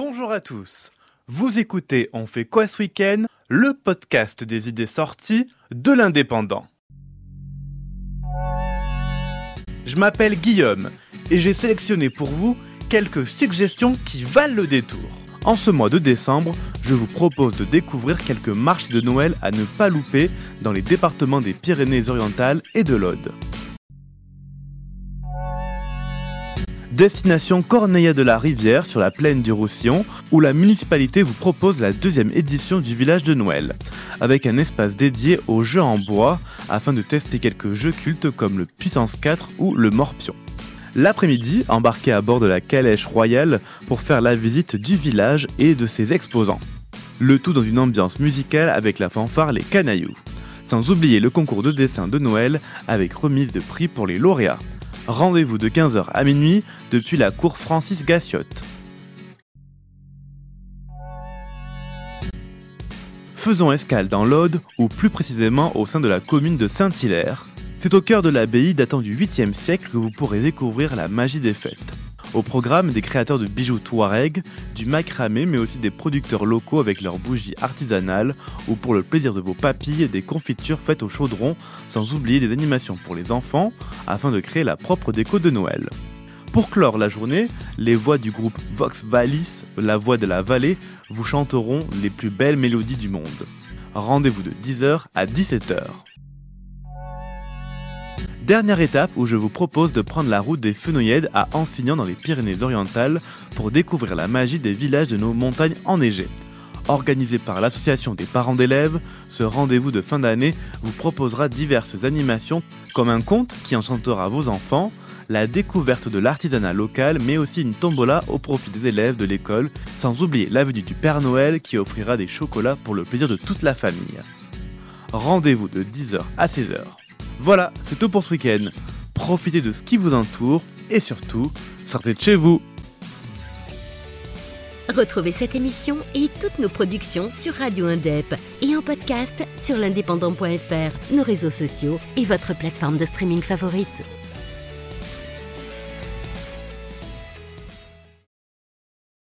Bonjour à tous. Vous écoutez On fait quoi ce week-end? Le podcast des idées sorties de l'indépendant. Je m'appelle Guillaume et j'ai sélectionné pour vous quelques suggestions qui valent le détour. En ce mois de décembre, je vous propose de découvrir quelques marchés de Noël à ne pas louper dans les départements des Pyrénées-Orientales et de l'Aude. Destination Corneilla de la Rivière sur la plaine du Roussillon, où la municipalité vous propose la deuxième édition du village de Noël, avec un espace dédié aux jeux en bois afin de tester quelques jeux cultes comme le Puissance 4 ou le Morpion. L'après-midi, embarquez à bord de la calèche royale pour faire la visite du village et de ses exposants. Le tout dans une ambiance musicale avec la fanfare Les Canailloux. Sans oublier le concours de dessin de Noël avec remise de prix pour les lauréats. Rendez-vous de 15h à minuit depuis la cour Francis Gassiotte. Faisons escale dans l'Aude, ou plus précisément au sein de la commune de Saint-Hilaire. C'est au cœur de l'abbaye datant du 8e siècle que vous pourrez découvrir la magie des fêtes. Au programme, des créateurs de bijoux Touareg, du macramé, mais aussi des producteurs locaux avec leurs bougies artisanales, ou pour le plaisir de vos papilles, des confitures faites au chaudron, sans oublier des animations pour les enfants, afin de créer la propre déco de Noël. Pour clore la journée, les voix du groupe Vox Valis, la voix de la vallée, vous chanteront les plus belles mélodies du monde. Rendez-vous de 10h à 17h. Dernière étape où je vous propose de prendre la route des Fenouillèdes à Ansignan dans les Pyrénées-Orientales pour découvrir la magie des villages de nos montagnes enneigées. Organisé par l'association des parents d'élèves, ce rendez-vous de fin d'année vous proposera diverses animations comme un conte qui enchantera vos enfants, la découverte de l'artisanat local, mais aussi une tombola au profit des élèves de l'école, sans oublier l'avenue du Père Noël qui offrira des chocolats pour le plaisir de toute la famille. Rendez-vous de 10h à 16h. Voilà, c'est tout pour ce week-end. Profitez de ce qui vous entoure et surtout, sortez de chez vous. Retrouvez cette émission et toutes nos productions sur Radio Indep et en podcast sur l'indépendant.fr, nos réseaux sociaux et votre plateforme de streaming favorite.